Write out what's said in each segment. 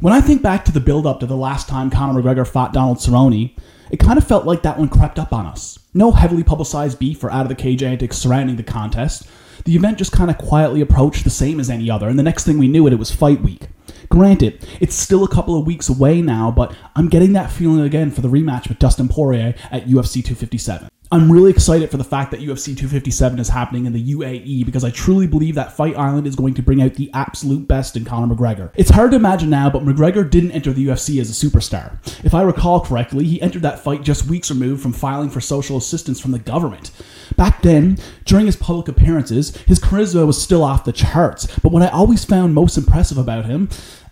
When I think back to the build up to the last time Conor McGregor fought Donald Cerrone, it kind of felt like that one crept up on us. No heavily publicized beef or out of the cage antics surrounding the contest. The event just kind of quietly approached the same as any other, and the next thing we knew it, it was fight week. Granted, it's still a couple of weeks away now, but I'm getting that feeling again for the rematch with Dustin Poirier at UFC 257. I'm really excited for the fact that UFC 257 is happening in the UAE because I truly believe that Fight Island is going to bring out the absolute best in Conor McGregor. It's hard to imagine now, but McGregor didn't enter the UFC as a superstar. If I recall correctly, he entered that fight just weeks removed from filing for social assistance from the government. Back then, during his public appearances, his charisma was still off the charts, but what I always found most impressive about him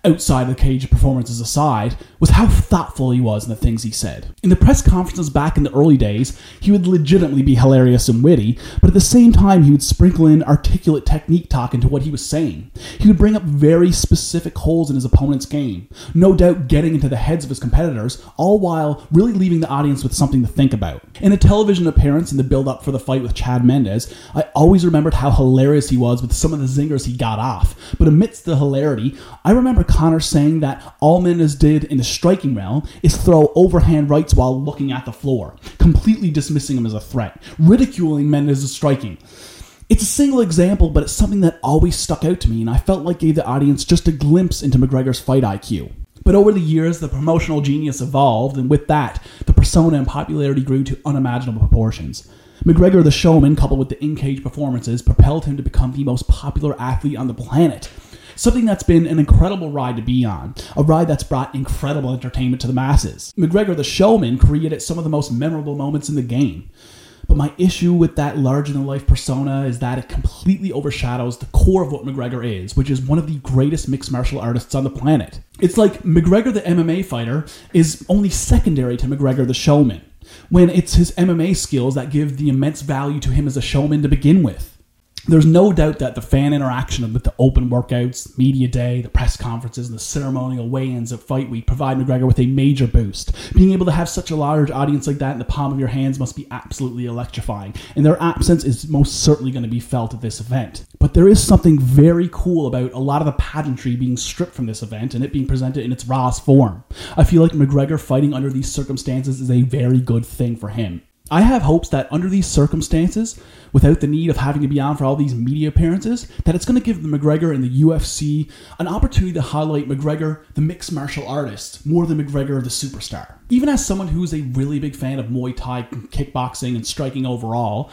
outside the cage performances aside, was how thoughtful he was in the things he said. In the press conferences back in the early days, he would legitimately be hilarious and witty, but at the same time, he would sprinkle in articulate technique talk into what he was saying. He would bring up very specific holes in his opponent's game, no doubt getting into the heads of his competitors, all while really leaving the audience with something to think about. In a television appearance in the build up for the fight with Chad Mendes, I always remembered how hilarious he was with some of the zingers he got off, but amidst the hilarity, I remember Conor saying that all Mendes did in the striking realm is throw overhand rights while looking at the floor, completely dismissing him as a threat, ridiculing Mendes' striking. It's a single example, but it's something that always stuck out to me, and I felt like gave the audience just a glimpse into McGregor's fight IQ. But over the years, the promotional genius evolved, and with that, the persona and popularity grew to unimaginable proportions. McGregor the showman, coupled with the in cage performances, propelled him to become the most popular athlete on the planet something that's been an incredible ride to be on, a ride that's brought incredible entertainment to the masses. McGregor, the showman, created some of the most memorable moments in the game. But my issue with that larger than life persona is that it completely overshadows the core of what McGregor is, which is one of the greatest mixed martial artists on the planet. It's like McGregor, the MMA fighter, is only secondary to McGregor, the showman, when it's his MMA skills that give the immense value to him as a showman to begin with there's no doubt that the fan interaction with the open workouts, media day, the press conferences, and the ceremonial weigh-ins at Fight Week provide McGregor with a major boost. Being able to have such a large audience like that in the palm of your hands must be absolutely electrifying, and their absence is most certainly going to be felt at this event. But there is something very cool about a lot of the pageantry being stripped from this event and it being presented in its rawest form. I feel like McGregor fighting under these circumstances is a very good thing for him. I have hopes that under these circumstances, without the need of having to be on for all these media appearances, that it's going to give the McGregor and the UFC an opportunity to highlight McGregor, the mixed martial artist, more than McGregor, the superstar. Even as someone who is a really big fan of Muay Thai, kickboxing, and striking overall,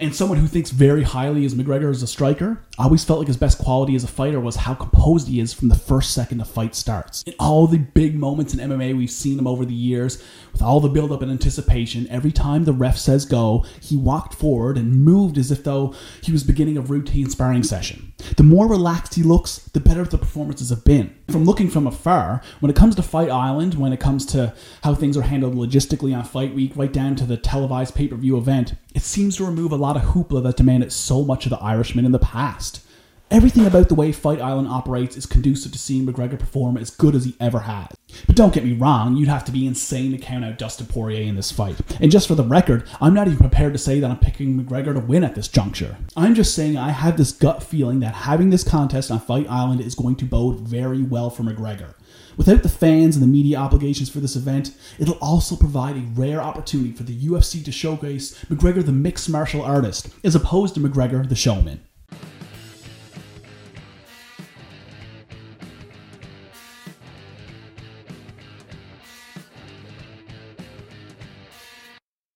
and someone who thinks very highly of McGregor as a striker, I always felt like his best quality as a fighter was how composed he is from the first second the fight starts. In all the big moments in MMA we've seen him over the years, with all the build up and anticipation, every time the ref says go, he walked forward and moved as if though he was beginning a routine sparring session. The more relaxed he looks, the better the performances have been. From looking from afar, when it comes to Fight Island, when it comes to how things are handled logistically on Fight Week, right down to the televised pay per view event, it seems to remove a lot of hoopla that demanded so much of the Irishman in the past. Everything about the way Fight Island operates is conducive to seeing McGregor perform as good as he ever has. But don't get me wrong, you'd have to be insane to count out Dustin Poirier in this fight. And just for the record, I'm not even prepared to say that I'm picking McGregor to win at this juncture. I'm just saying I have this gut feeling that having this contest on Fight Island is going to bode very well for McGregor. Without the fans and the media obligations for this event, it'll also provide a rare opportunity for the UFC to showcase McGregor the mixed martial artist, as opposed to McGregor the showman.